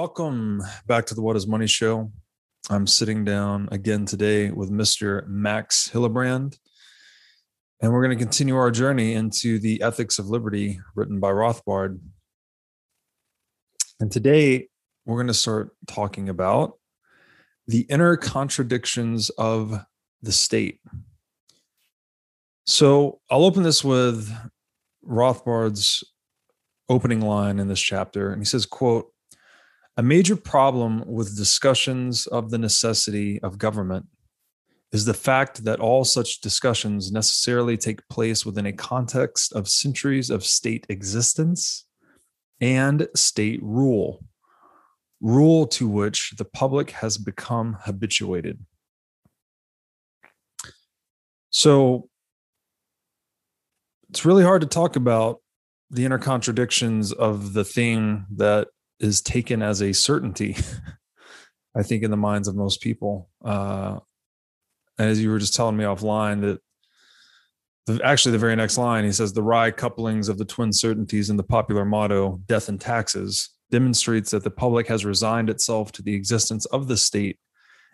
welcome back to the What is Money show. I'm sitting down again today with Mr. Max Hillebrand, and we're going to continue our journey into the Ethics of Liberty written by Rothbard. And today we're going to start talking about the inner contradictions of the state. So I'll open this with Rothbard's opening line in this chapter, and he says, quote, a major problem with discussions of the necessity of government is the fact that all such discussions necessarily take place within a context of centuries of state existence and state rule, rule to which the public has become habituated. So it's really hard to talk about the inner contradictions of the thing that is taken as a certainty, I think, in the minds of most people. Uh, as you were just telling me offline, that the, actually the very next line, he says, the wry couplings of the twin certainties in the popular motto, death and taxes, demonstrates that the public has resigned itself to the existence of the state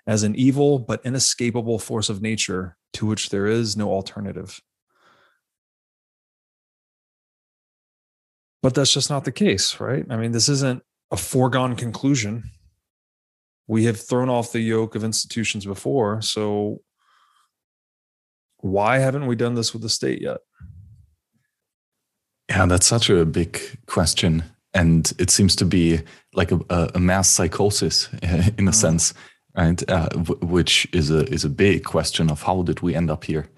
as an evil but inescapable force of nature to which there is no alternative. But that's just not the case, right? I mean, this isn't a foregone conclusion. We have thrown off the yoke of institutions before. So why haven't we done this with the state yet? Yeah, that's such a big question. And it seems to be like a, a mass psychosis in a mm. sense, right? Uh, which is a is a big question of how did we end up here?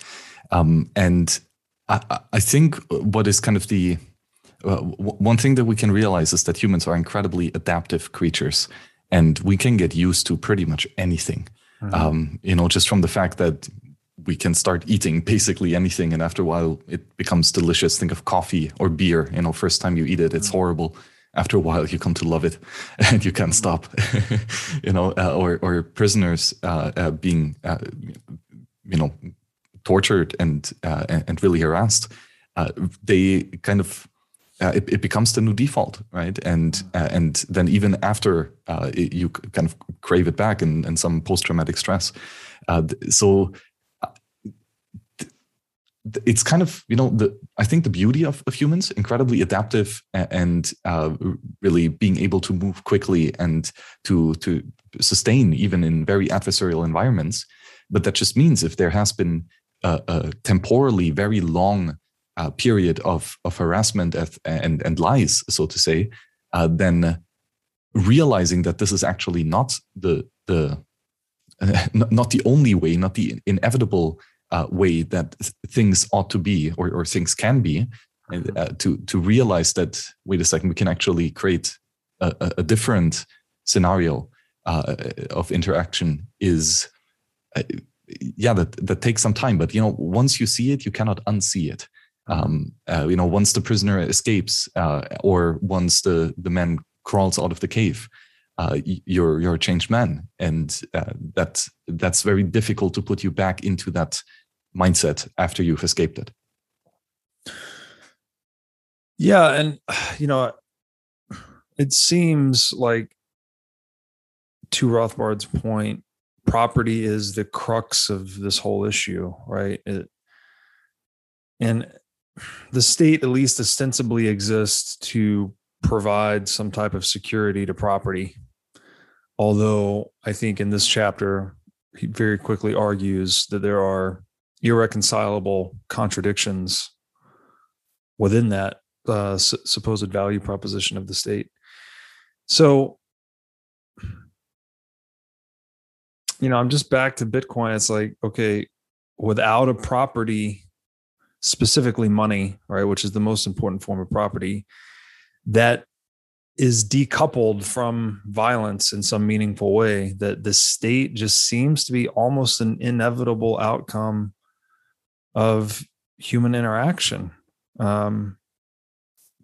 Um, and I, I think what is kind of the uh, one thing that we can realize is that humans are incredibly adaptive creatures and we can get used to pretty much anything. Mm-hmm. Um, you know, just from the fact that we can start eating basically anything and after a while it becomes delicious. Think of coffee or beer. You know, first time you eat it, it's mm-hmm. horrible. After a while, you come to love it, and you can't stop. you know, uh, or or prisoners uh, uh being, uh, you know, tortured and uh, and really harassed. they kind of uh, it, it, becomes the new default, right? And uh, and then even after uh, it, you kind of crave it back and, and some post traumatic stress. Uh, so uh, it's kind of you know the I think the beauty of, of humans incredibly adaptive and uh, really being able to move quickly and to to sustain even in very adversarial environments. But that just means if there has been a, a temporally very long uh, period of of harassment and and lies, so to say, uh, then realizing that this is actually not the the uh, not the only way, not the inevitable uh, way that things ought to be or, or things can be, and uh, to to realize that wait a second, we can actually create a, a different scenario uh, of interaction is yeah that that takes some time. But you know once you see it you cannot unsee it um, uh, you know, once the prisoner escapes uh, or once the, the man crawls out of the cave, uh, you're you're a changed man, and uh, that that's very difficult to put you back into that mindset after you've escaped it. Yeah, and you know, it seems like to Rothbard's point, property is the crux of this whole issue, right? It, and the state at least ostensibly exists to provide some type of security to property. Although I think in this chapter, he very quickly argues that there are irreconcilable contradictions within that uh, supposed value proposition of the state. So, you know, I'm just back to Bitcoin. It's like, okay, without a property specifically money, right, which is the most important form of property, that is decoupled from violence in some meaningful way, that the state just seems to be almost an inevitable outcome of human interaction. Um,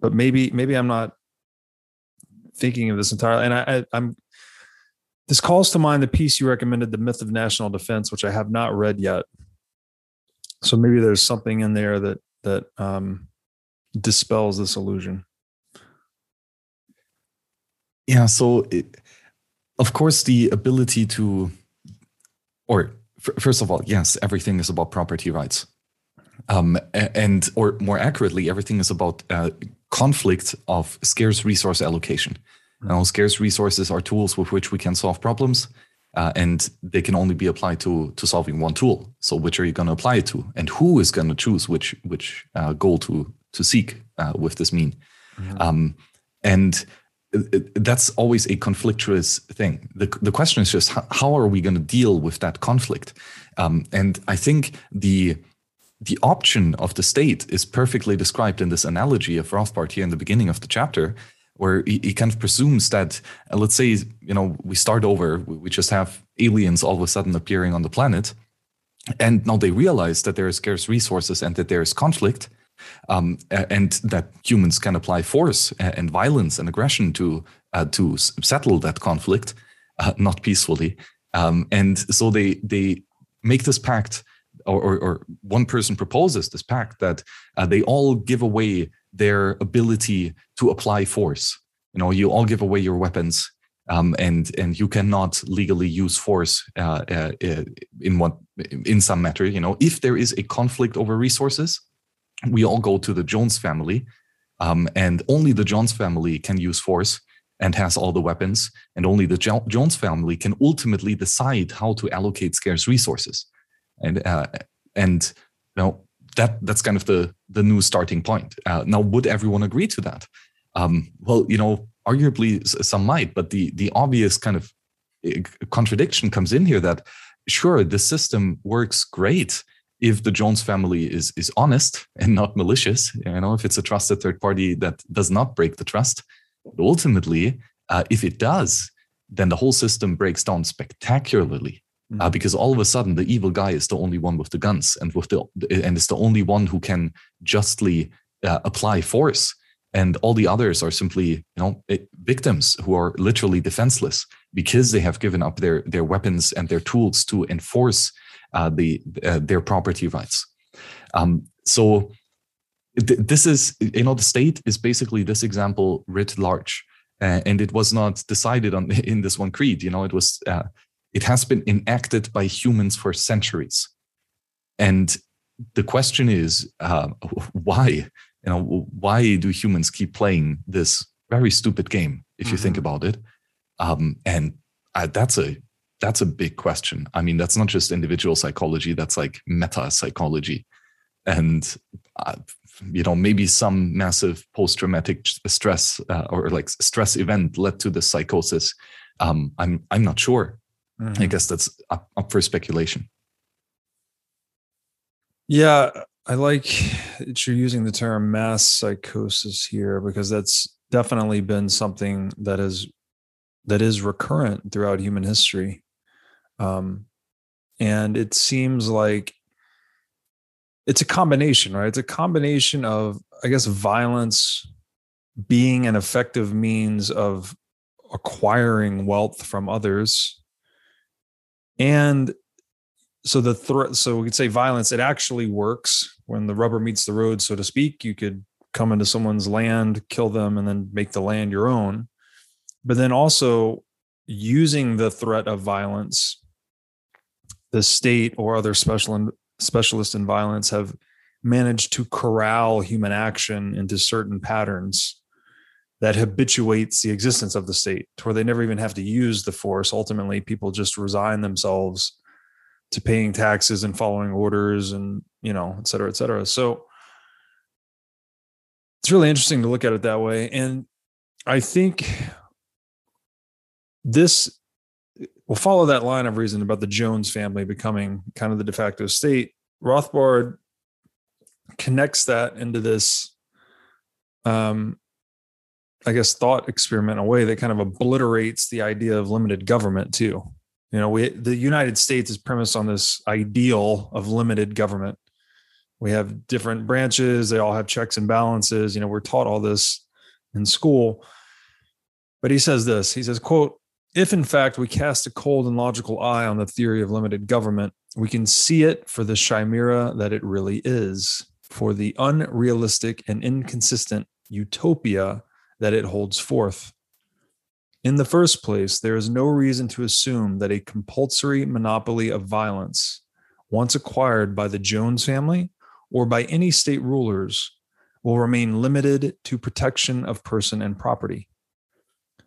but maybe, maybe I'm not thinking of this entirely. And I, I, I'm this calls to mind the piece you recommended, The Myth of National Defense, which I have not read yet so maybe there's something in there that that um, dispels this illusion Yeah. So, it, of course, the ability to, or f- first of all, yes, everything is about property rights. Um, and, or more accurately, everything is about uh, conflict of scarce resource allocation. Now, scarce resources are tools with which we can solve problems, uh, and they can only be applied to to solving one tool. So, which are you going to apply it to, and who is going to choose which which uh, goal to to seek uh, with this mean? Mm-hmm. Um, and that's always a conflictuous thing. The, the question is just how, how are we going to deal with that conflict? Um, and I think the the option of the state is perfectly described in this analogy of Rothbard here in the beginning of the chapter, where he, he kind of presumes that, uh, let's say, you know, we start over, we just have aliens all of a sudden appearing on the planet, and now they realize that there are scarce resources and that there is conflict um, and that humans can apply force and violence and aggression to uh, to settle that conflict, uh, not peacefully. Um, and so they they make this pact, or, or, or one person proposes this pact that uh, they all give away their ability to apply force. You know, you all give away your weapons. Um, and and you cannot legally use force uh, uh, uh, in what in some matter. You know, if there is a conflict over resources, we all go to the Jones family, um, and only the Jones family can use force and has all the weapons, and only the jo- Jones family can ultimately decide how to allocate scarce resources, and uh, and you know that that's kind of the the new starting point. Uh, now, would everyone agree to that? Um, well, you know, arguably some might, but the the obvious kind of eh, contradiction comes in here that sure the system works great if the Jones family is is honest and not malicious, you know, if it's a trusted third party that does not break the trust, but ultimately, uh, if it does, then the whole system breaks down spectacularly. Uh, mm-hmm. Uh, because all of a sudden the evil guy is the only one with the guns and with the and is the only one who can justly uh, apply force and all the others are simply you know eh, victims who are literally defenseless because they have given up their their weapons and their tools to enforce uh, the uh, their property rights. Um, so th- this is you know the state is basically this example writ large, uh, and it was not decided on in this one creed. You know, it was uh, it has been enacted by humans for centuries, and the question is uh, why. You know, why do humans keep playing this very stupid game? If you mm-hmm. think about it, um, and uh, that's a that's a big question. I mean, that's not just individual psychology, that's like meta psychology. And, uh, you know, maybe some massive post traumatic stress uh, or like stress event led to the psychosis. Um, I'm, I'm not sure. Mm-hmm. I guess that's up, up for speculation. Yeah, I like that you're using the term mass psychosis here because that's definitely been something that is that is recurrent throughout human history. Um, and it seems like it's a combination, right? It's a combination of, I guess, violence being an effective means of acquiring wealth from others. And so the threat, so we could say violence, it actually works when the rubber meets the road, so to speak. You could come into someone's land, kill them, and then make the land your own. But then also using the threat of violence the state or other special in, specialists in violence have managed to corral human action into certain patterns that habituates the existence of the state to where they never even have to use the force. Ultimately people just resign themselves to paying taxes and following orders and you know et cetera et cetera. So it's really interesting to look at it that way. And i think this we'll follow that line of reason about the Jones family becoming kind of the de facto state. Rothbard connects that into this, um, I guess, thought experiment in a way that kind of obliterates the idea of limited government too. You know, we the United States is premised on this ideal of limited government. We have different branches; they all have checks and balances. You know, we're taught all this in school. But he says this. He says, "quote if in fact we cast a cold and logical eye on the theory of limited government, we can see it for the chimera that it really is, for the unrealistic and inconsistent utopia that it holds forth. In the first place, there is no reason to assume that a compulsory monopoly of violence, once acquired by the Jones family or by any state rulers, will remain limited to protection of person and property.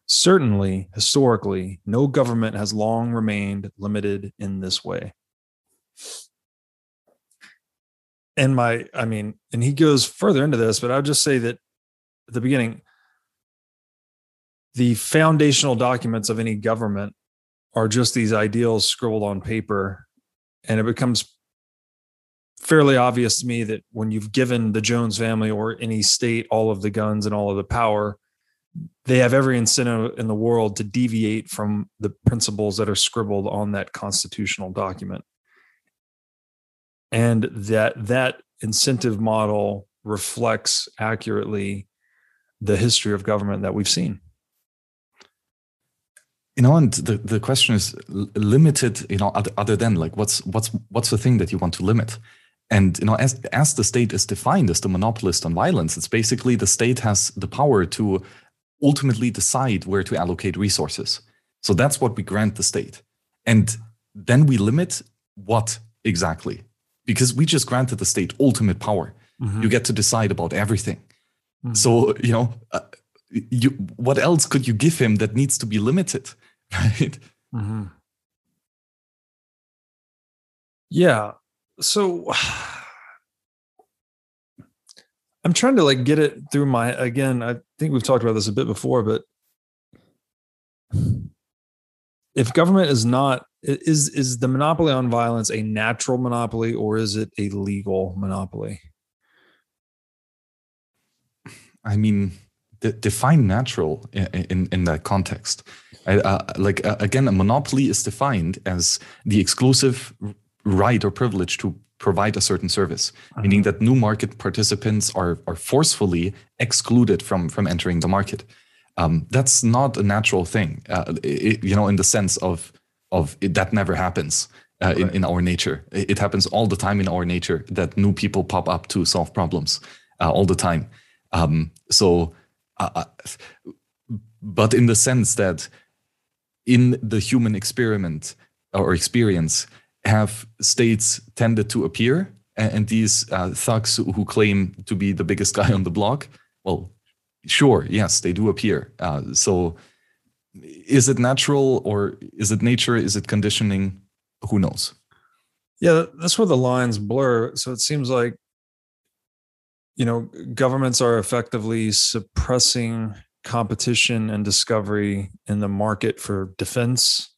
Certainly, historically, no government has long remained limited in this way. And my, I mean, and he goes further into this, but I'll just say that at the beginning, the foundational documents of any government are just these ideals scribbled on paper. And it becomes fairly obvious to me that when you've given the Jones family or any state all of the guns and all of the power, they have every incentive in the world to deviate from the principles that are scribbled on that constitutional document. And that that incentive model reflects accurately the history of government that we've seen you know and the, the question is limited you know other, other than like what's what's what's the thing that you want to limit? And you know as as the state is defined as the monopolist on violence it's basically the state has the power to ultimately decide where to allocate resources. So that's what we grant the state. And then we limit what exactly? Because we just granted the state ultimate power. Mm-hmm. you get to decide about everything. Mm-hmm. so you know uh, you what else could you give him that needs to be limited right? Mm-hmm. Yeah. So I'm trying to like get it through my again, I think we've talked about this a bit before, but if government is not is is the monopoly on violence a natural monopoly or is it a legal monopoly? I mean, define natural in, in, in that context. Uh, like uh, again, a monopoly is defined as the exclusive right or privilege to provide a certain service, uh-huh. meaning that new market participants are are forcefully excluded from from entering the market. Um, that's not a natural thing, uh, it, you know, in the sense of of it, that never happens. Uh, right. in, in our nature, it happens all the time in our nature that new people pop up to solve problems uh, all the time. Um, so uh, but in the sense that in the human experiment or experience have states tended to appear and these uh, thugs who claim to be the biggest guy on the block well sure yes they do appear. Uh, so is it natural or is it nature? Is it conditioning? Who knows? Yeah that's where the lines blur. So it seems like you know, governments are effectively suppressing competition and discovery in the market for defense.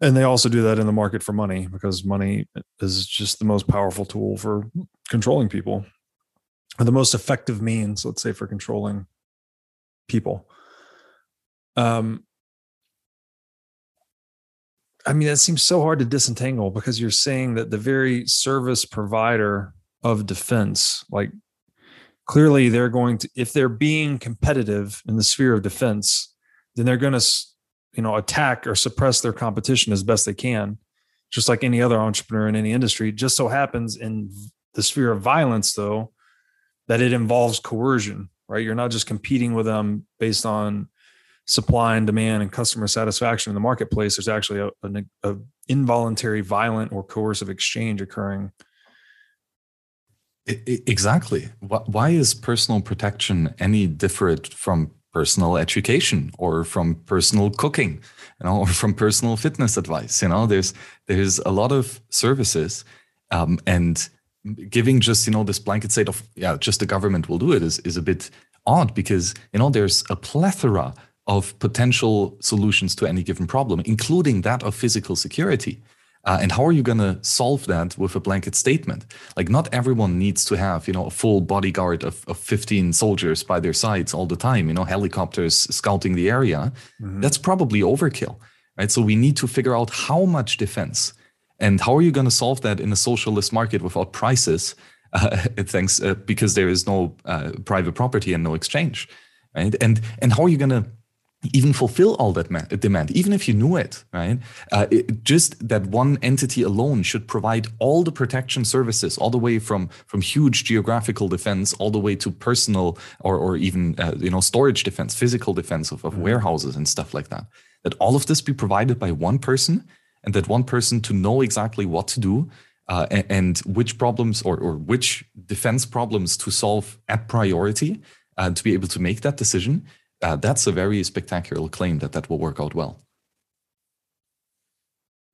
And they also do that in the market for money because money is just the most powerful tool for controlling people, or the most effective means, let's say, for controlling people. Um, I mean, that seems so hard to disentangle because you're saying that the very service provider of defense. Like clearly they're going to if they're being competitive in the sphere of defense, then they're going to you know attack or suppress their competition as best they can, just like any other entrepreneur in any industry. Just so happens in the sphere of violence though that it involves coercion, right? You're not just competing with them based on supply and demand and customer satisfaction in the marketplace. There's actually a, a, a involuntary, violent, or coercive exchange occurring Exactly. Why is personal protection any different from personal education or from personal cooking, you know, or from personal fitness advice? You know, there's there's a lot of services, um, and giving just you know this blanket state of yeah, just the government will do it is is a bit odd because you know there's a plethora of potential solutions to any given problem, including that of physical security. Uh, and how are you going to solve that with a blanket statement? Like, not everyone needs to have, you know, a full bodyguard of, of 15 soldiers by their sides all the time, you know, helicopters scouting the area. Mm-hmm. That's probably overkill, right? So we need to figure out how much defense and how are you going to solve that in a socialist market without prices? Uh, thanks, uh, because there is no uh, private property and no exchange, right? And and how are you going to even fulfill all that ma- demand, even if you knew it, right? Uh, it, just that one entity alone should provide all the protection services, all the way from from huge geographical defense, all the way to personal or or even uh, you know storage defense, physical defense of, of mm-hmm. warehouses and stuff like that. That all of this be provided by one person, and that one person to know exactly what to do. Uh, and, and, which problems or, or which defense problems to solve at priority uh, to be able to make that decision uh, that's a very spectacular claim that that will work out well.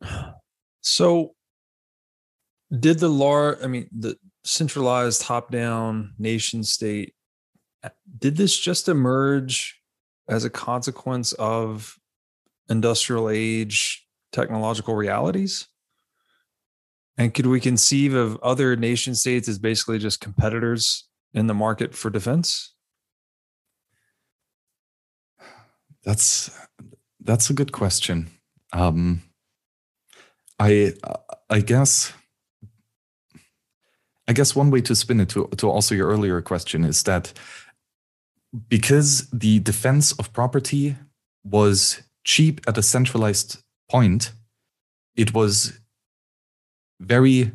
So, did the large, I mean, the centralized top down nation state, uh, did this just emerge as a consequence of industrial age technological realities? And could we conceive of other nation states as basically just competitors in the market for defense? That's that's a good question. Um, I I guess I guess one way to spin it to to also your earlier question is that because the defense of property was cheap at a centralized point, it was very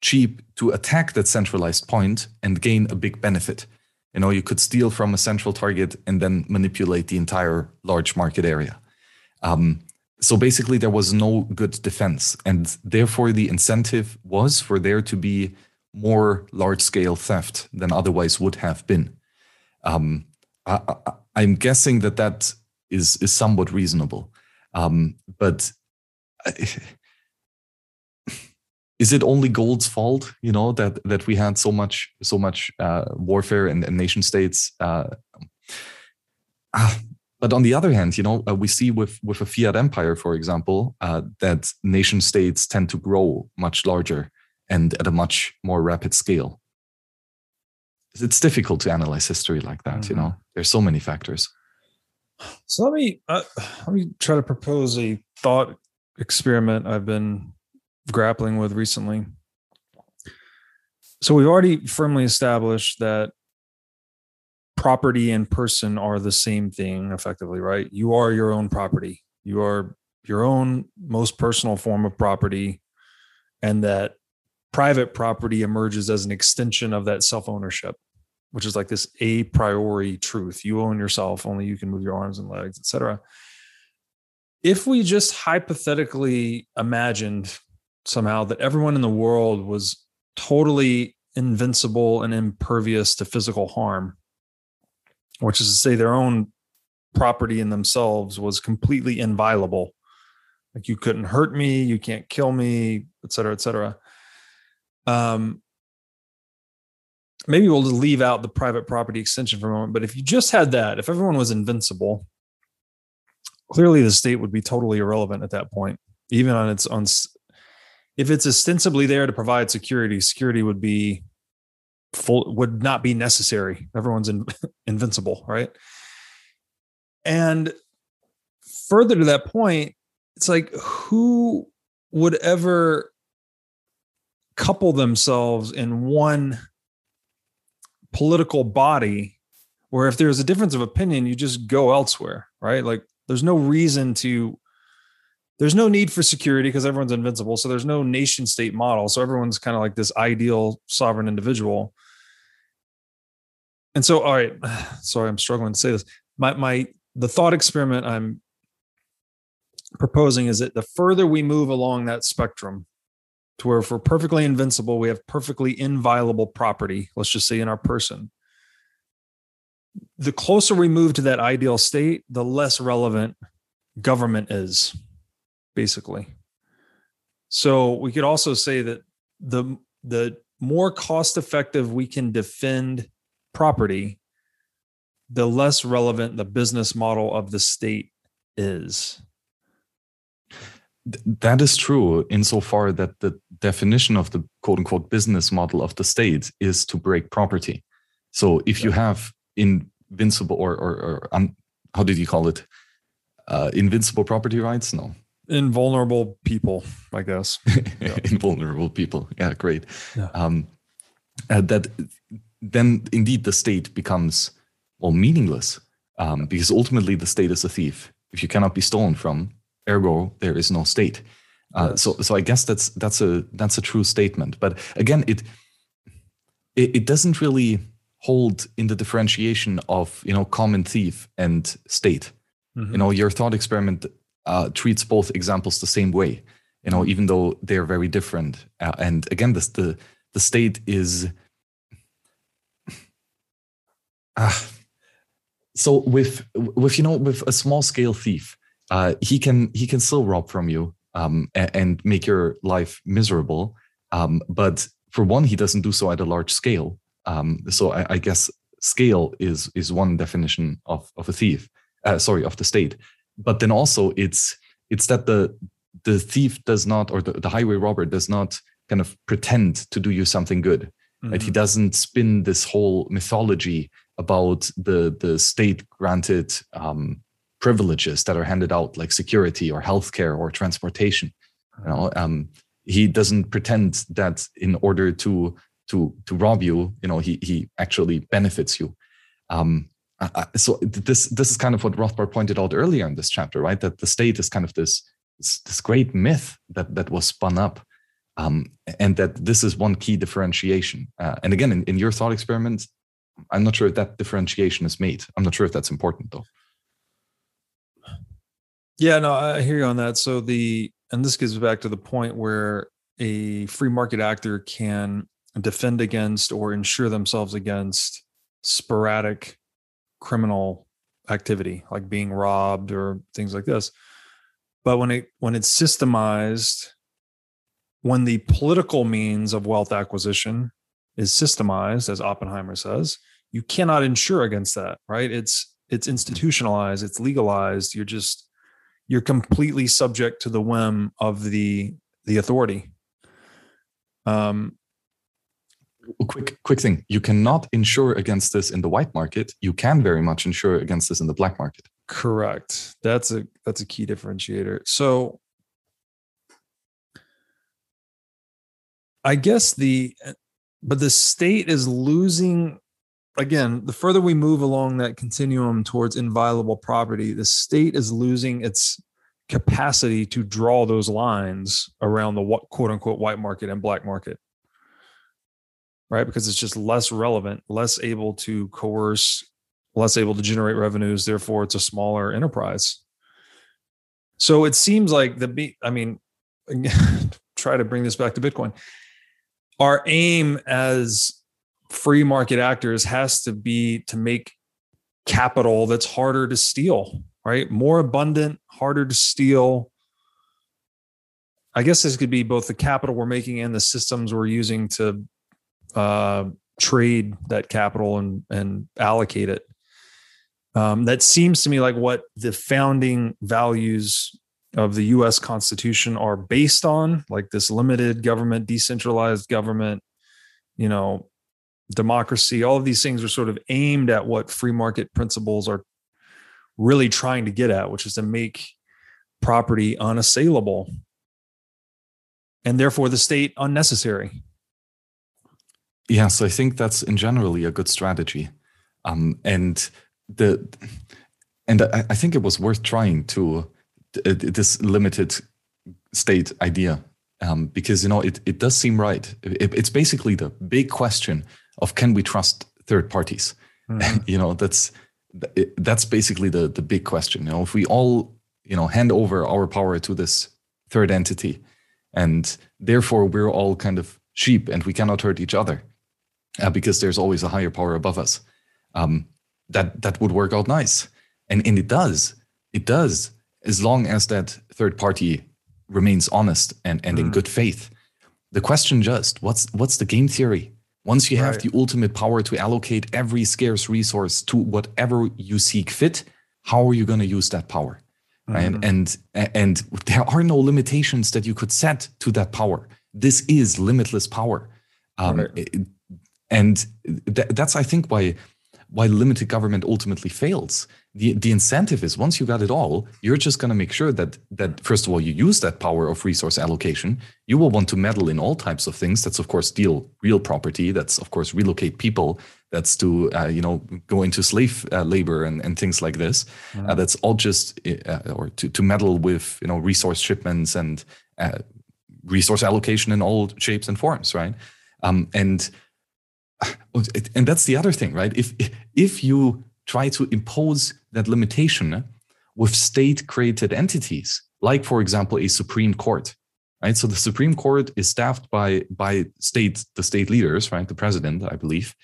cheap to attack that centralized point and gain a big benefit you know you could steal from a central target and then manipulate the entire large market area. Um, so basically there was no good defense and therefore the incentive was for there to be more large scale theft than otherwise would have been. Um, I, am guessing that that is is somewhat reasonable. Um, but is it only gold's fault you know that that we had so much so much uh, warfare and, and, nation states uh, ah, but on the other hand you know uh, we see with with a fiat empire for example uh, that nation states tend to grow much larger and at a much more rapid scale. It's difficult to analyze history like that mm-hmm. you know. There's so many factors. So let me uh, let me try to propose a thought experiment i've been grappling with recently. So we've already firmly established that property and person are the same thing effectively, right? You are your own property. You are your own most personal form of property and that private property emerges as an extension of that self-ownership which is like this a priori truth you own yourself only you can move your arms and legs etc if we just hypothetically imagined somehow that everyone in the world was totally invincible and impervious to physical harm, which is to say, their own property in themselves was completely inviolable. Like you couldn't hurt me, you can't kill me, et cetera, et cetera. Um, maybe we'll just leave out the private property extension for a moment. But if you just had that, if everyone was invincible, clearly the state would be totally irrelevant at that point, even on its on if it's ostensibly there to provide security, security would be full would not be necessary. Everyone's in, invincible, right? And further to that point, it's like who would ever couple themselves in one political body where if there's a difference of opinion, you just go elsewhere, right? Like there's no reason to there's no need for security because everyone's invincible. So there's no nation state model. So everyone's kind of like this ideal sovereign individual. And so, all right, sorry, I'm struggling to say this. My my the thought experiment I'm proposing is that the further we move along that spectrum to where if we're perfectly invincible, we have perfectly inviolable property, let's just say in our person. The closer we move to that ideal state, the less relevant government is basically. So we could also say that the the more cost effective we can defend property, the less relevant the business model of the state is. That is true insofar that the definition of the quote unquote business model of the state is to break property. So if you have invincible or, or, or um, how did you call it? Uh, invincible property rights? No invulnerable people, I guess. Yeah. invulnerable people. Yeah, great. Yeah. Um, uh, that then indeed the state becomes well meaningless. um, because ultimately the state is a thief. If you cannot be stolen from, ergo there is no state. Uh, yes. So, so I guess that's that's a that's a true statement. But again, it, it it doesn't really hold in the differentiation of you know common thief and state. Mm-hmm. You know, your thought experiment uh, treats both examples the same way. You know, even though they're very different. Uh, and again, this the the state is. Uh, so with with you know with a small scale thief, uh, he can he can still rob from you um, and, and, make your life miserable. Um, but for one, he doesn't do so at a large scale. Um, so I, I, guess scale is is one definition of of a thief. Uh, sorry, of the state. But then also it's it's that the the thief does not or the, the highway robber does not kind of pretend to do you something good. Mm-hmm. Right? He mm-hmm. doesn't spin this whole mythology about the the state granted um, privileges that are handed out, like security or healthcare or transportation. You know, um, he doesn't pretend that in order to to to rob you, you know, he he actually benefits you. Um, so this this is kind of what Rothbard pointed out earlier in this chapter, right? That the state is kind of this this great myth that that was spun up, um, and that this is one key differentiation. Uh, and again, in, in your thought experiment, I'm not sure if that differentiation is made. I'm not sure if that's important though. Yeah, no, I hear you on that. So the and this gets back to the point where a free market actor can defend against or insure themselves against sporadic criminal activity like being robbed or things like this. But when it when it's systemized when the political means of wealth acquisition is systemized as oppenheimer says you cannot insure against that right? It's it's institutionalized it's legalized. You're just you're completely subject to the whim of the the authority. Um quick quick thing. You cannot insure against this in the white market. You can very much insure against this in the black market. Correct. That's a that's a key differentiator. So i guess the but the state is losing again the further we move along that continuum towards inviolable property the state is losing its capacity to draw those lines around the quote unquote white market and black market right? Because it's just less relevant, less able to coerce, less able to generate revenues. Therefore, it's a smaller enterprise. So it seems like the I mean, try to bring this back to Bitcoin. Our aim as free market actors has to be to make capital that's harder to steal, right? More abundant, harder to steal. I guess this could be both the capital we're making and the systems we're using to uh, trade that capital and and allocate it. Um, that seems to me like what the founding values of the U.S. Constitution are based on, like this limited government, decentralized government, you know, democracy. All of these things are sort of aimed at what free market principles are really trying to get at, which is to make property unassailable and therefore the state unnecessary. Yes, I think that's in generally a good strategy, um, and the and I, I, think it was worth trying to uh, this limited state idea um, because you know it it does seem right. It, it's basically the big question of can we trust third parties? Mm-hmm. you know that's that's basically the the big question. You know, if we all you know hand over our power to this third entity, and therefore we're all kind of sheep and we cannot hurt each other uh, because there's always a higher power above us. Um, that that would work out nice, and and it does. It does as long as that third party remains honest and and mm. in good faith. The question just what's what's the game theory? Once you have right. the ultimate power to allocate every scarce resource to whatever you seek fit, how are you going to use that power? Right? Mm. And and there are no limitations that you could set to that power. This is limitless power. Um, right. it, and th- that's i think why why limited government ultimately fails the the incentive is once you got it all you're just going to make sure that that first of all you use that power of resource allocation you will want to meddle in all types of things that's of course steal real property that's of course relocate people That's to uh, you know go into slave uh, labor and, and things like this. Mm-hmm. that's all just uh, or to, to meddle with you know resource shipments and uh, resource allocation in all shapes and forms, right? Um, and and that's the other thing, right? If if you try to impose that limitation with state-created entities, like for example a Supreme Court, right? So the Supreme Court is staffed by by state the state leaders, right? The president, I believe,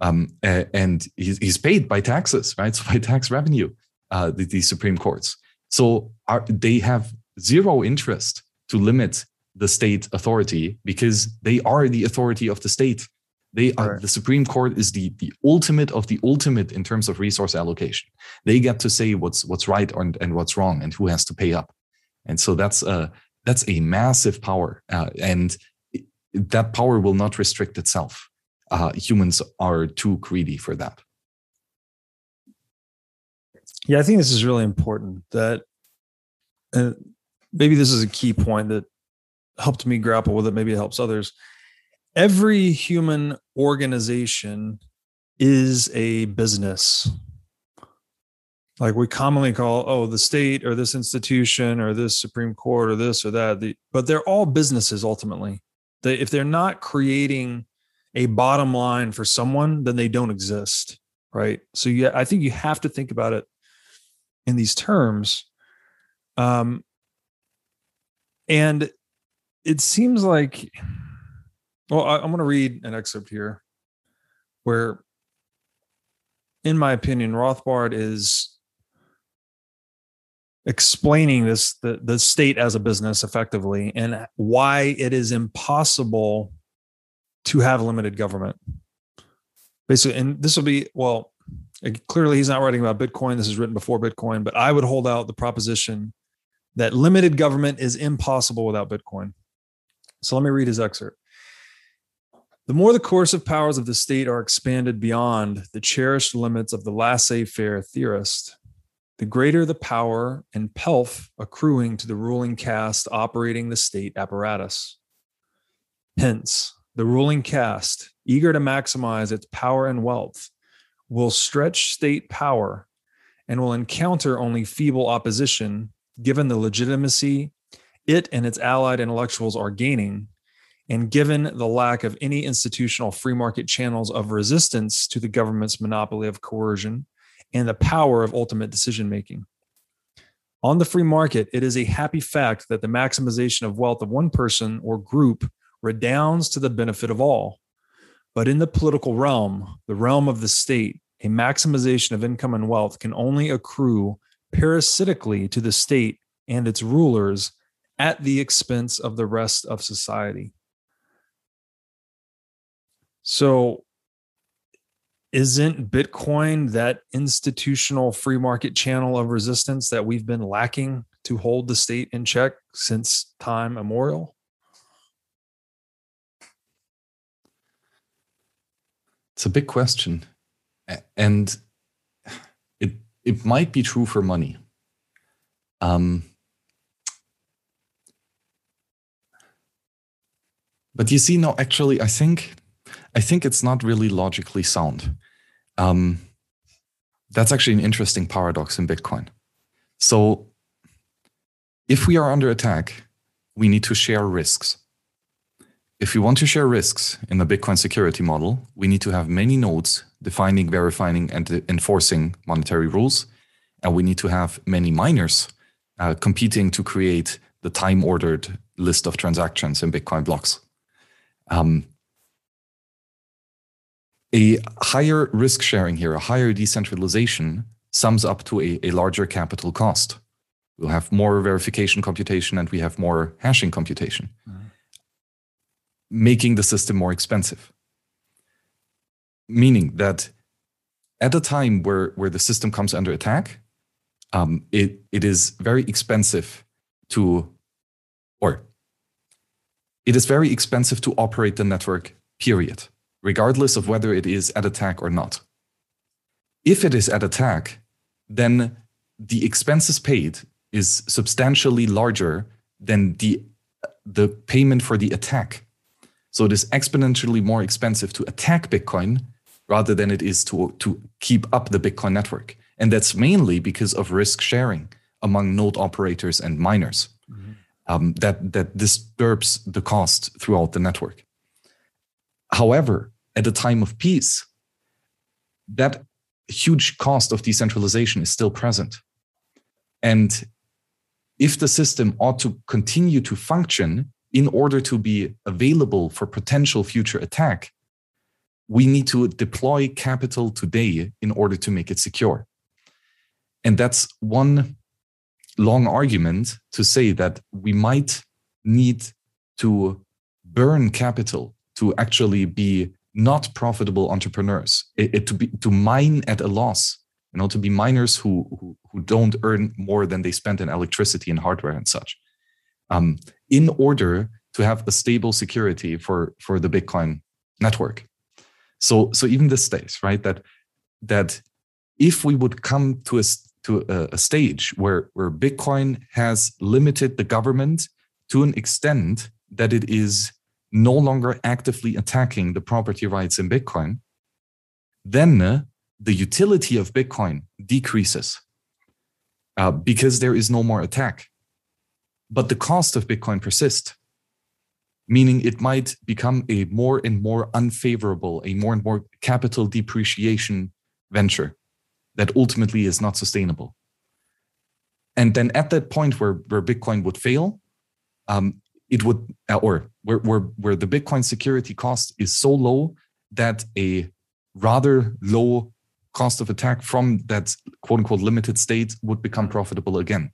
um, and he's, he's paid by taxes, right? So by tax revenue, uh, the, the Supreme Courts. So are, they have zero interest to limit the state authority because they are the authority of the state. They are right. the Supreme Court is the the ultimate of the ultimate in terms of resource allocation. They get to say what's what's right and, and what's wrong and who has to pay up. And so that's a that's a massive power, uh, and that power will not restrict itself. Uh, humans are too greedy for that. Yeah, I think this is really important. That uh, maybe this is a key point that helped me grapple with it. Maybe it helps others. Every human organization is a business. Like we commonly call, oh, the state or this institution or this Supreme Court or this or that. The, but they're all businesses ultimately. They, if they're not creating a bottom line for someone, then they don't exist. Right. So yeah, I think you have to think about it in these terms. Um, and it seems like well I, i'm going to read an excerpt here where in my opinion rothbard is explaining this the, the state as a business effectively and why it is impossible to have limited government. Basically and this will be well clearly he's not writing about bitcoin. This is written before bitcoin but i would hold out the proposition that limited government is impossible without bitcoin. So let me read his excerpt. The more the coercive powers of the state are expanded beyond the cherished limits of the laissez faire theorist, the greater the power and pelf accruing to the ruling caste operating the state apparatus. Hence, the ruling caste, eager to maximize its power and wealth, will stretch state power and will encounter only feeble opposition given the legitimacy it and its allied intellectuals are gaining, and given the lack of any institutional free market channels of resistance to the government's monopoly of coercion and the power of ultimate decision making. On the free market, it is a happy fact that the maximization of wealth of one person or group redounds to the benefit of all. But in the political realm, the realm of the state, a maximization of income and wealth can only accrue parasitically to the state and its rulers at the expense of the rest of society. So, isn't Bitcoin that institutional free market channel of resistance that we've been lacking to hold the state in check since time immemorial? It's a big question. And it it might be true for money. Um, But you see, no, actually, I think I think it's not really logically sound. Um, that's actually an interesting paradox in Bitcoin. So, if we are under attack, we need to share risks. If we want to share risks in the Bitcoin security model, we need to have many nodes defining, verifying, and enforcing monetary rules. And we need to have many miners uh, competing to create the time ordered list of transactions in Bitcoin blocks. Um, a higher risk sharing here, a higher decentralization sums up to a, a larger capital cost. We'll have more verification computation and we have more hashing computation, mm-hmm. making the system more expensive. Meaning that at a time where, where the system comes under attack, um, it, it is very expensive to, or it is very expensive to operate the network, period, regardless of whether it is at attack or not. If it is at attack, then the expenses paid is substantially larger than the, the payment for the attack. So it is exponentially more expensive to attack Bitcoin rather than it is to, to keep up the Bitcoin network. And that's mainly because of risk sharing among node operators and miners mm-hmm. um, that, that disturbs the cost throughout the network. However, at a time of peace, that huge cost of decentralization is still present. And if the system ought to continue to function in order to be available for potential future attack, we need to deploy capital today in order to make it secure. And that's one long argument to say that we might need to burn capital to actually be not profitable entrepreneurs, it, it, to be to mine at a loss, you know, to be miners who, who who don't earn more than they spend in electricity and hardware and such, um, in order to have a stable security for for the Bitcoin network. So so even this states right that that if we would come to a to a, a stage where where Bitcoin has limited the government to an extent that it is no longer actively attacking the property rights in Bitcoin, then uh, the utility of Bitcoin decreases uh, because there is no more attack. But the cost of Bitcoin persists, meaning it might become a more and more unfavorable, a more and more capital depreciation venture that ultimately is not sustainable. And then at that point where, where Bitcoin would fail, um, it would uh, or where, where where the bitcoin security cost is so low that a rather low cost of attack from that quote unquote limited state would become profitable again.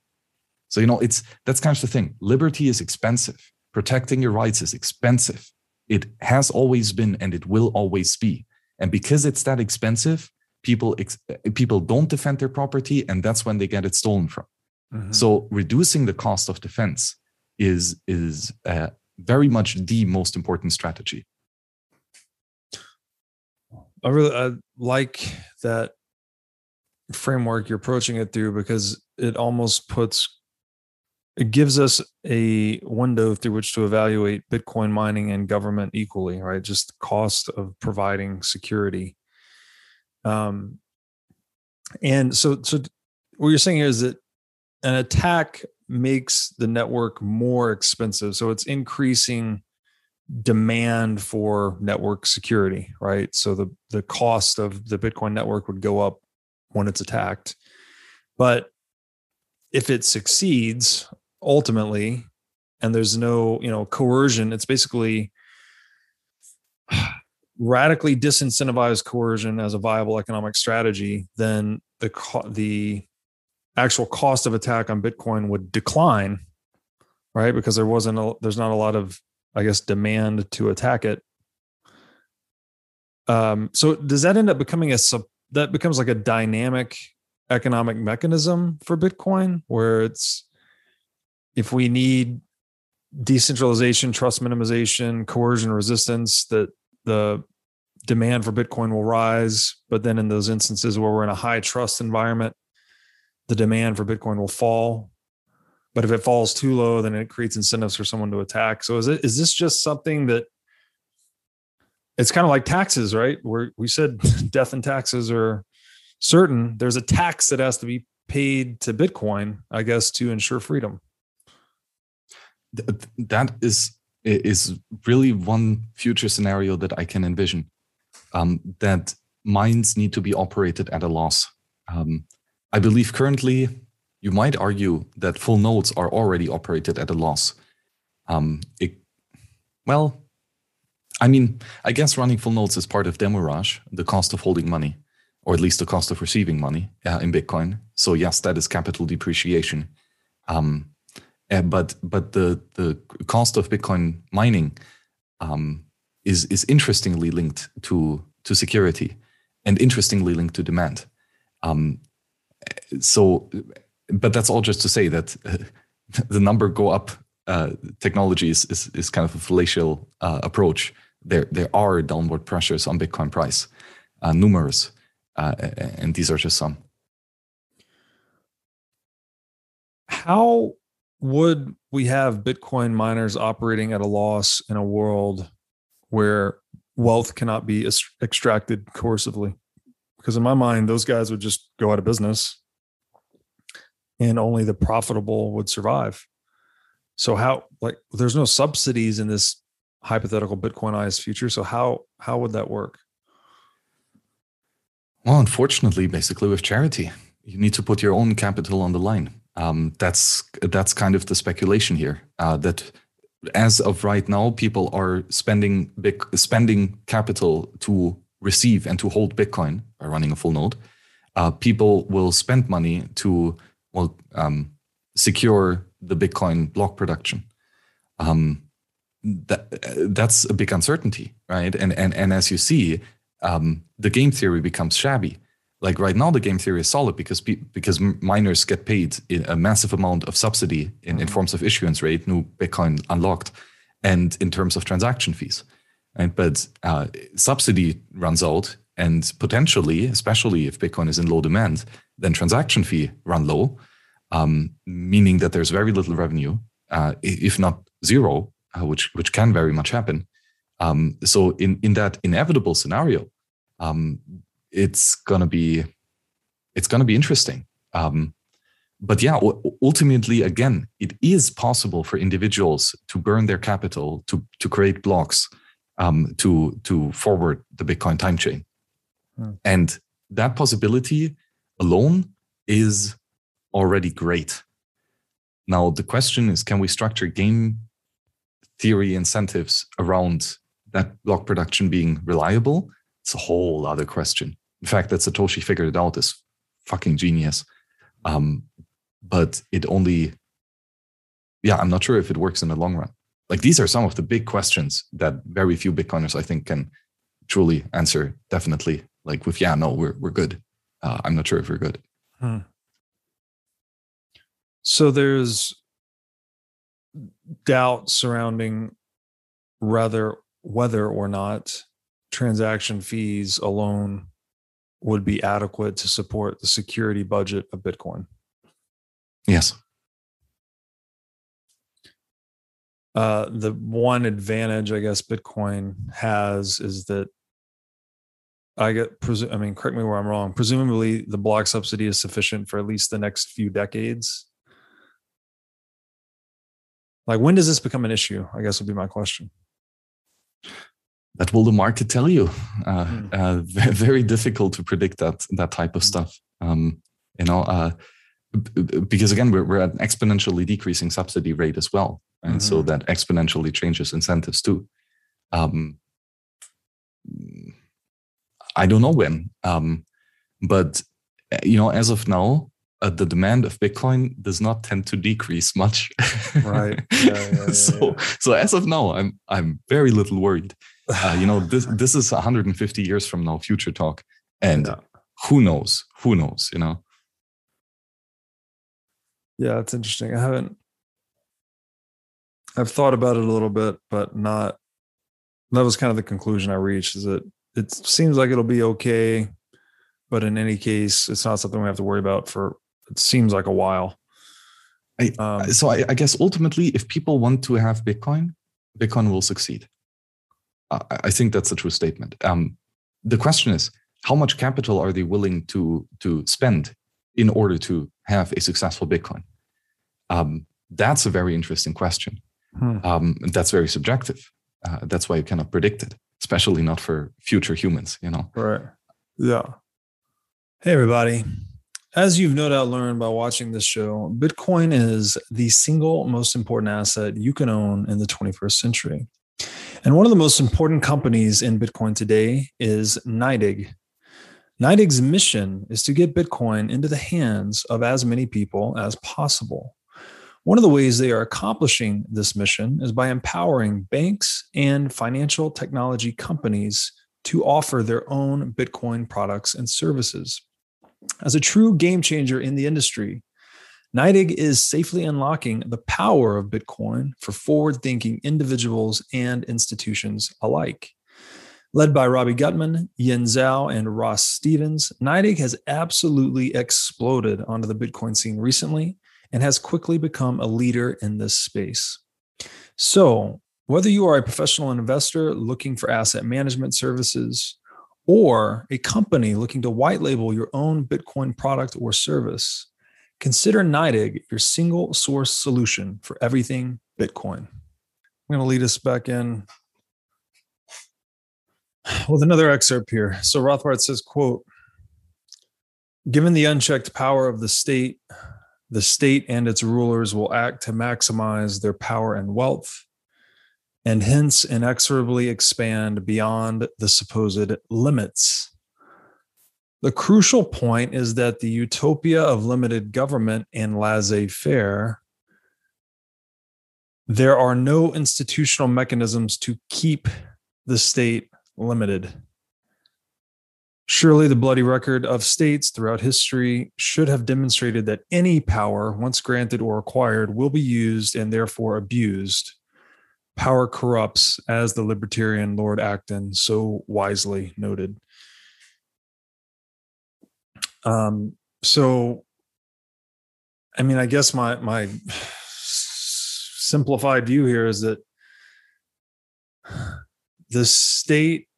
So you know it's that's kind of the thing. Liberty is expensive. Protecting your rights is expensive. It has always been and it will always be. And because it's that expensive people ex- people don't defend their property and that's when they get it stolen from. Mm-hmm. so reducing the cost of defense is is uh, very much the most important strategy. I really I like that framework you're approaching it through because it almost puts it gives us a window through which to evaluate Bitcoin mining and government equally, right? Just cost of providing security. Um, and so, so what you're saying here is that an attack makes the network more expensive. So it's increasing demand for network security, right? So the the cost of the Bitcoin network would go up when it's attacked. But if it succeeds ultimately and there's no, you know, coercion, it's basically radically disincentivized coercion as a viable economic strategy, then the the actual cost of attack on Bitcoin would decline, right? Because there wasn't a, there's not a lot of I guess demand to attack it. Um, so does that end up becoming a sub that becomes like a dynamic economic mechanism for Bitcoin where it's if we need decentralization, trust minimization, coercion resistance, that the demand for Bitcoin will rise. But then in those instances where we're in a high trust environment, the demand for Bitcoin will fall. But if it falls too low, then it creates incentives for someone to attack. So is it is this just something that it's kind of like taxes, right? Where we said death and taxes are certain. There's a tax that has to be paid to Bitcoin, I guess, to ensure freedom. That is is really one future scenario that I can envision. Um, that mines need to be operated at a loss. Um, I believe currently you might argue that full nodes are already operated at a loss. Um, it, well, I mean, I guess running full nodes is part of demurrage, the cost of holding money, or at least the cost of receiving money uh, in Bitcoin. So yes, that is capital depreciation. Um, uh, but but the the cost of Bitcoin mining um, is is interestingly linked to to security and interestingly linked to demand. Um, so, but that's all just to say that the number go up uh, technology is, is, is kind of a fallacial uh, approach. There there are downward pressures on Bitcoin price, uh, numerous, uh, and these are just some. How would we have Bitcoin miners operating at a loss in a world where wealth cannot be extracted coercively. Because in my mind, those guys would just go out of business and only the profitable would survive. So how like there's no subsidies in this hypothetical Bitcoinized future. So how how would that work? Well, unfortunately, basically with charity, you need to put your own capital on the line. Um, that's that's kind of the speculation here. Uh, that as of right now, people are spending big spending capital to receive and to hold Bitcoin by running a full node. Uh, people will spend money to well um, secure the Bitcoin block production. Um, that that's a big uncertainty, right? And and and as you see, um, the game theory becomes shabby. Like right now, the game theory is solid because because miners get paid a massive amount of subsidy in, in mm-hmm. forms of issuance rate, new Bitcoin unlocked, and in terms of transaction fees. Right? But uh, subsidy runs out, and potentially, especially if Bitcoin is in low demand, then transaction fee run low, um, meaning that there's very little revenue, uh, if not zero, uh, which which can very much happen. Um, so in in that inevitable scenario, um, it's gonna be it's gonna be interesting. Um, but yeah, ultimately, again, it is possible for individuals to burn their capital to to create blocks um, to to forward the Bitcoin time chain, hmm. and that possibility alone is already great. Now the question is, can we structure game theory incentives around that block production being reliable, it's a whole other question. In fact, that Satoshi figured it out is fucking genius. Um, but it only, yeah, I'm not sure if it works in the long run. Like these are some of the big questions that very few Bitcoiners, I think, can truly answer. Definitely, like with yeah, no, we're we're good. Uh, I'm not sure if we're good. Hmm. So there's doubt surrounding whether whether or not transaction fees alone would be adequate to support the security budget of Bitcoin. Yes. Uh, the one advantage I guess Bitcoin has is that I get, presu- I mean, correct me where I'm wrong. Presumably, the block subsidy is sufficient for at least the next few decades. Like, when does this become an issue? I guess would be my question. That will the market tell you. Uh, mm. uh, very difficult to predict that that type of mm. stuff. Um, you know, uh, because again, we're, we're at an exponentially decreasing subsidy rate as well, and mm-hmm. so that exponentially changes incentives too. Um, I don't know when, um, but you know, as of now, uh, the demand of Bitcoin does not tend to decrease much. right. Yeah, yeah, yeah, so so as of now, I'm I'm very little worried. Uh, you know, this this is 150 years from now, future talk, and who knows? Who knows? You know. Yeah, it's interesting. I haven't. I've thought about it a little bit, but not. That was kind of the conclusion I reached. Is that it seems like it'll be okay, but in any case, it's not something we have to worry about for it seems like a while. I, um, so I, I, guess ultimately, if people want to have Bitcoin, Bitcoin will succeed. I, I think that's a true statement. Um, the question is, how much capital are they willing to to spend in order to have a successful Bitcoin? Um, that's a very interesting question. Hmm. Um, that's very subjective. Uh, that's why you cannot predict it, especially not for future humans. You know. Right. Yeah. Hey, everybody. As you've no doubt learned by watching this show, Bitcoin is the single most important asset you can own in the 21st century. And one of the most important companies in Bitcoin today is NYDIG. NYDIG's mission is to get Bitcoin into the hands of as many people as possible. One of the ways they are accomplishing this mission is by empowering banks and financial technology companies to offer their own Bitcoin products and services. As a true game changer in the industry, NYDIG is safely unlocking the power of Bitcoin for forward thinking individuals and institutions alike. Led by Robbie Gutmann, Yin Zhao, and Ross Stevens, NYDIG has absolutely exploded onto the Bitcoin scene recently and has quickly become a leader in this space. So, Whether you are a professional investor looking for asset management services or a company looking to white label your own Bitcoin product or service, consider NYDIG your single source solution for everything Bitcoin. I'm going to lead us back in with another excerpt here. So Rothbard says, quote, given the unchecked power of the state, the state and its rulers will act to maximize their power and wealth and hence inexorably expand beyond the supposed limits. The crucial point is that the utopia of limited government and laissez faire, there are no institutional mechanisms to keep the state limited. Surely the bloody record of states throughout history should have demonstrated that any power, once granted or acquired, will be used and therefore abused. Power corrupts, as the libertarian Lord Acton so wisely noted. Um, so, I mean, I guess my my simplified view here is that the state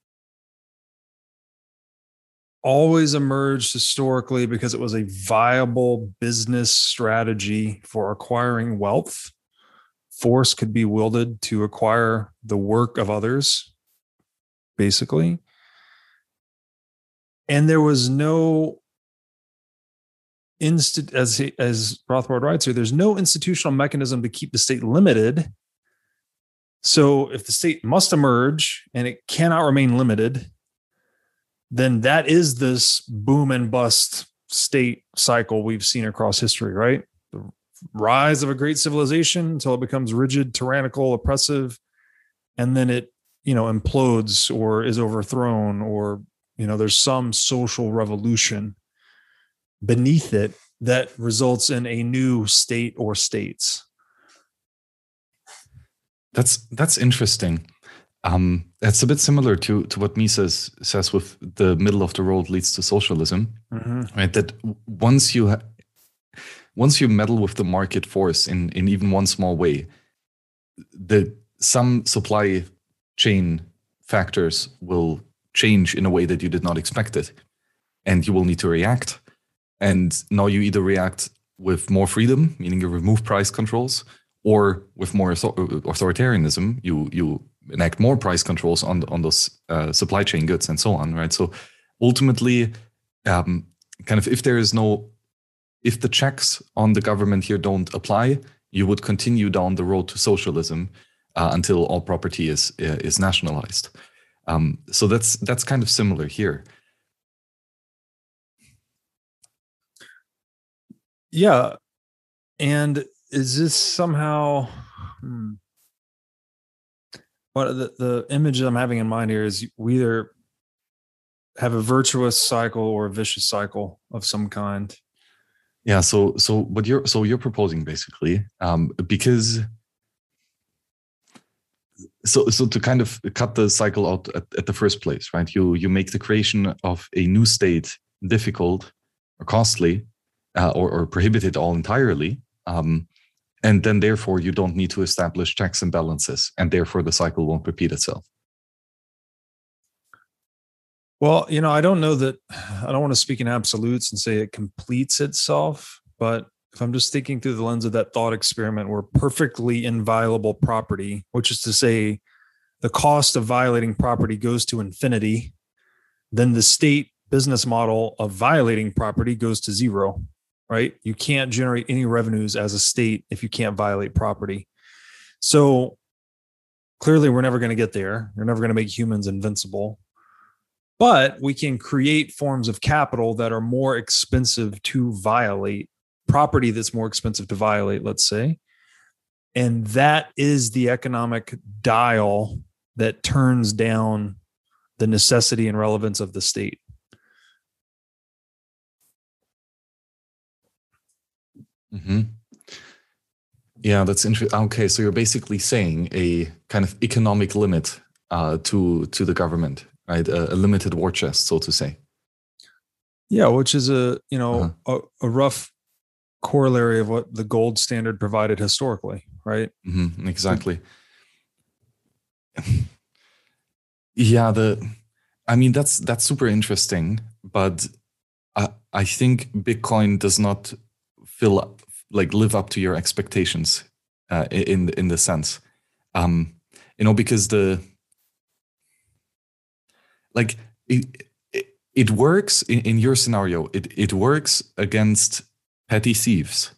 always emerged historically because it was a viable business strategy for acquiring wealth. Force could be wielded to acquire the work of others, basically. And there was no instant as as Rothbard writes here, there's no institutional mechanism to keep the state limited. So if the state must emerge and it cannot remain limited, then that is this boom and bust state cycle we've seen across history, right? The rise of a great civilization until it becomes rigid, tyrannical, oppressive, and then it, you know, implodes or is overthrown, or, you know, there's some social revolution beneath it that results in a new state or states. That's that's interesting. Um, that's a bit similar to to what Mises says with the middle of the road leads to socialism, mm-hmm. right? That once you ha- once you meddle with the market force in in even one small way, the some supply chain factors will change in a way that you did not expect it, and you will need to react. And now you either react with more freedom, meaning you remove price controls, or with more authoritarianism, you you enact more price controls on on those uh, supply chain goods and so on, right? So ultimately, um, kind of if there is no, if the checks on the government here don't apply, you would continue down the road to socialism uh, until all property is uh, is nationalized. Um, so that's that's kind of similar here. Yeah, and is this somehow? Hmm what the, the image I'm having in mind here is we either have a virtuous cycle or a vicious cycle of some kind. Yeah. So so what you're so you're proposing basically um, because so so to kind of cut the cycle out at, at the first place, right? You you make the creation of a new state difficult or costly uh, or, or prohibited all entirely. Um, and then therefore you don't need to establish checks and balances and therefore the cycle won't repeat itself. Well you know i don't know that i don't want to speak in absolutes and say it completes itself but if i'm just thinking through the lens of that thought experiment where perfectly inviolable property which is to say the cost of violating property goes to infinity then the state business model of violating property goes to zero right? You can't generate any revenues as a state if you can't violate property. So clearly, we're never going to get there. We're never going to make humans invincible. But we can create forms of capital that are more expensive to violate, property that's more expensive to violate, let's say. And that is the economic dial that turns down the necessity and relevance of the state. Mm-hmm. Yeah, that's interesting. Okay, so you're basically saying a kind of economic limit uh, to to the government, right? A, a, limited war chest, so to say. Yeah, which is a you know uh-huh. a, a, rough corollary of what the gold standard provided historically, right? Mm-hmm, exactly. yeah, the I mean that's that's super interesting, but I I think Bitcoin does not fill up like live up to your expectations uh, in in the sense, um, you know, because the like it, it, it works in, in your scenario. It it works against petty thieves,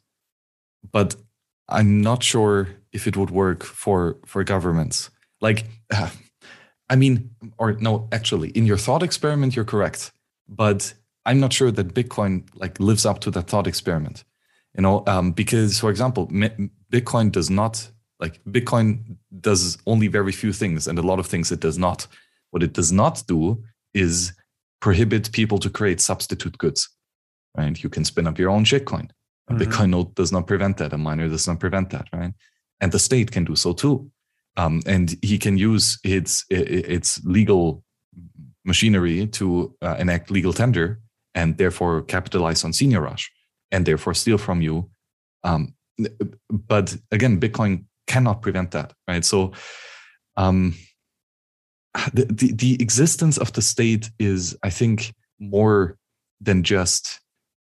but I'm not sure if it would work for for governments. Like, uh, I mean, or no, actually, in your thought experiment, you're correct, but I'm not sure that Bitcoin like lives up to that thought experiment. You know, um, because for example, Bitcoin does not like Bitcoin does only very few things, and a lot of things it does not. What it does not do is prohibit people to create substitute goods. Right? You can spin up your own shitcoin. A mm-hmm. Bitcoin node does not prevent that. A miner does not prevent that. Right? And the state can do so too. Um, and he can use its its legal machinery to uh, enact legal tender and therefore capitalize on seigniorage and therefore steal from you. Um, but again, Bitcoin cannot prevent that, right? So um, the, the, the existence of the state is, I think, more than just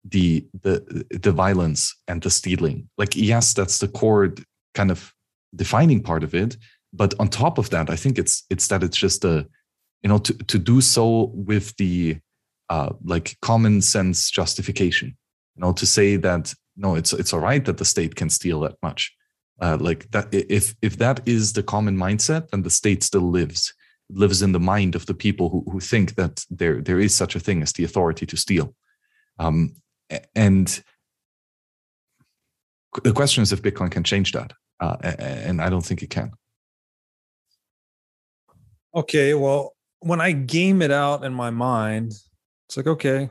the the the violence and the stealing. Like, yes, that's the core kind of defining part of it. But on top of that, I think it's it's that it's just a you know to to do so with the uh, like common sense justification. Know, to say that no, it's it's all right that the state can steal that much. Uh, like that, if if that is the common mindset, then the state still lives lives in the mind of the people who, who think that there there is such a thing as the authority to steal. Um, and the question is if Bitcoin can change that, uh, and I don't think it can. Okay, well, when I game it out in my mind, it's like okay,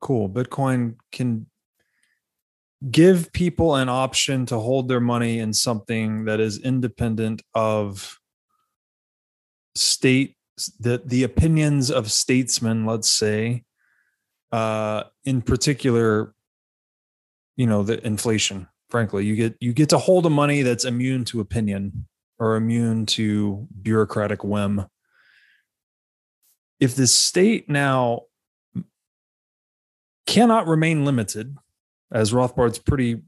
cool. Bitcoin can give people an option to hold their money in something that is independent of state the the opinions of statesmen let's say uh in particular you know the inflation frankly you get you get to hold a money that's immune to opinion or immune to bureaucratic whim if the state now cannot remain limited as Rothbard's pretty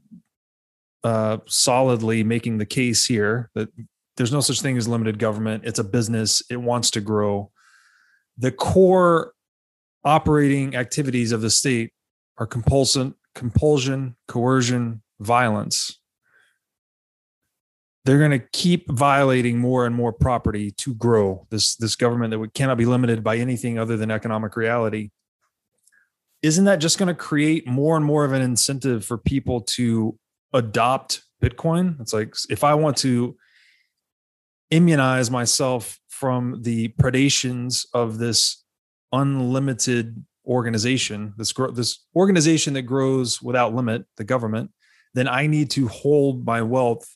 uh, solidly making the case here that there's no such thing as limited government. It's a business, it wants to grow. The core operating activities of the state are compulsion, compulsion, coercion, violence. They're going to keep violating more and more property to grow this this government that cannot be limited by anything other than economic reality isn't that just going to create more and more of an incentive for people to adopt Bitcoin? It's like if I want to immunize myself from the predations of this unlimited organization, this this organization that grows without limit, the government, then I need to hold my wealth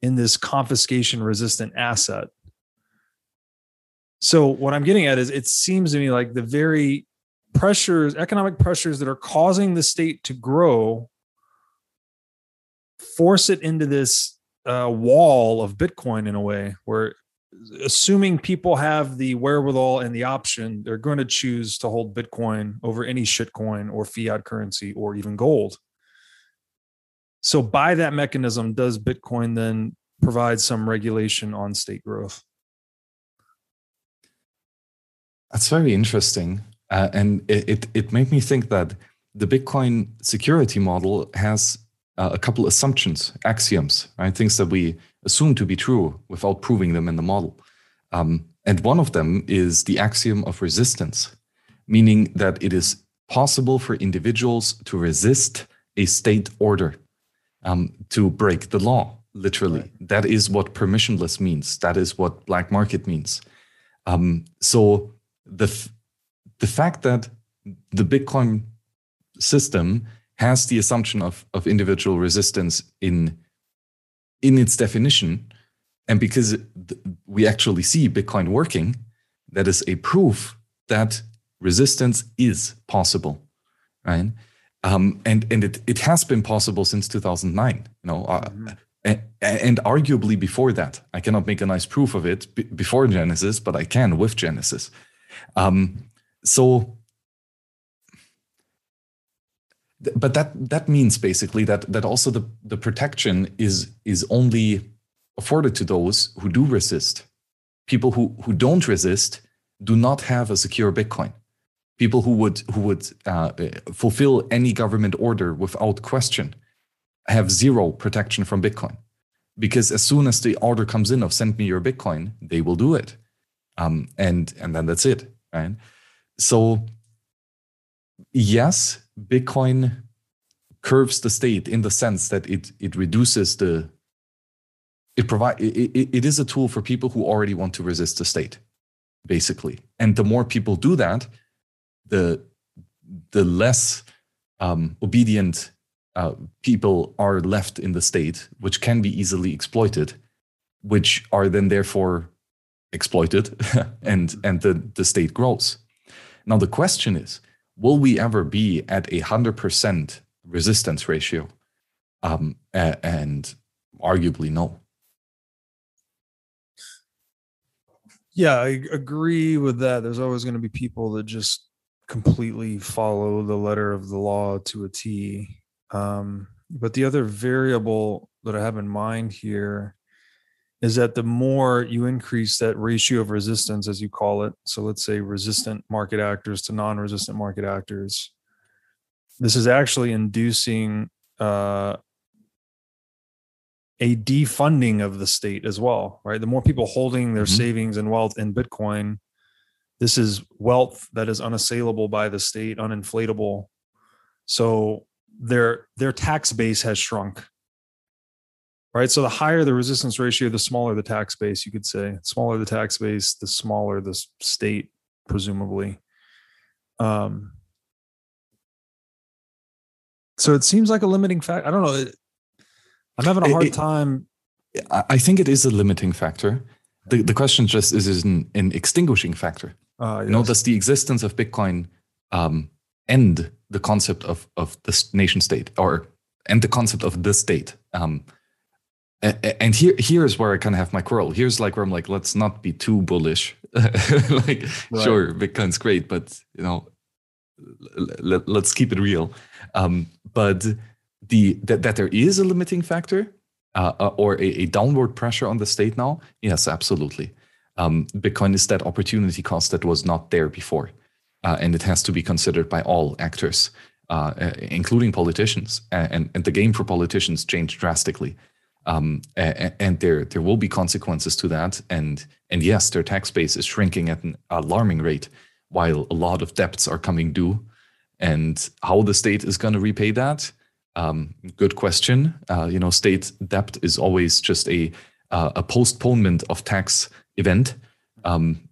in this confiscation resistant asset. So what I'm getting at is it seems to me like the very pressures, economic pressures that are causing the state to grow, force it into this uh, wall of Bitcoin in a way where assuming people have the wherewithal and the option, they're going to choose to hold Bitcoin over any shitcoin or fiat currency or even gold. So, by that mechanism, does Bitcoin then provide some regulation on state growth? That's very interesting. Uh, and it, it, it made me think that the Bitcoin security model has uh, a couple assumptions, axioms, right? Things that we assume to be true without proving them in the model. Um, and one of them is the axiom of resistance, meaning that it is possible for individuals to resist a state order, um, to break the law, literally. Right. That is what permissionless means. That is what black market means. Um, so the the fact that the Bitcoin system has the assumption of, of individual resistance in in its definition, and because we actually see Bitcoin working, that is a proof that resistance is possible, right? Um, and and it, it has been possible since 2009. You know, uh, mm-hmm. and, and, arguably before that, I cannot make a nice proof of it b- before Genesis, but I can with Genesis. Um, so, but that that means basically that that also the the protection is is only afforded to those who do resist. People who who don't resist do not have a secure Bitcoin. People who would who would uh, fulfill any government order without question have zero protection from Bitcoin. Because as soon as the order comes in of send me your Bitcoin, they will do it. Um, and and then that's it. Right. So yes, Bitcoin curves the state in the sense that it it reduces the it provide it, it, is a tool for people who already want to resist the state basically and the more people do that the the less um, obedient uh, people are left in the state, which can be easily exploited, which are then therefore exploited, and and the the state grows. Now the question is, will we ever be at a hundred percent resistance ratio? Um, and arguably no. Yeah, I agree with that. There's always going to be people that just completely follow the letter of the law to a T um, but the other variable that I have in mind here is that the more you increase that ratio of resistance, as you call it, so let's say resistant market actors to non resistant market actors, this is actually inducing uh, a defunding of the state as well, right? The more people holding their mm-hmm. savings and wealth in Bitcoin, this is wealth that is unassailable by the state, uninflatable. So their their tax base has shrunk right so the higher the resistance ratio the smaller the tax base you could say the smaller the tax base the smaller the state presumably um so it seems like a limiting factor. i don't know i'm having a hard it, time i think it is a limiting factor the, the question just is is an, an extinguishing factor uh, yes. you know does the existence of bitcoin um, end the concept of of the nation state or end the concept of the state. Um, and here here is where I kind of have my quarrel. Here's like where I'm like, let's not be too bullish. like, right. sure, Bitcoin's great, but you know, let, us keep it real. Um, but the that, that there is a limiting factor uh, uh, or a, a, downward pressure on the state now, yes, absolutely. Um, Bitcoin is that opportunity cost that was not there before uh, and it has to be considered by all actors, uh, uh including politicians. And, and the game for politicians changed drastically. Um, and there there will be consequences to that. And and yes, their tax base is shrinking at an alarming rate, while a lot of debts are coming due. And how the state is going to repay that? Um, good question. Uh, you know, state debt is always just a uh, a postponement of tax event. Um,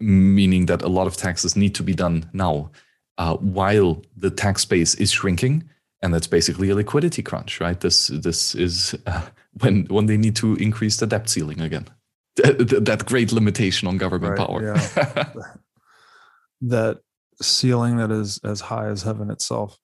meaning that a lot of taxes need to be done now uh, while the tax base is shrinking and that's basically a liquidity crunch right this this is uh, when when they need to increase the debt ceiling again. That, that great limitation on government right, power. yeah. that ceiling that is as high as heaven itself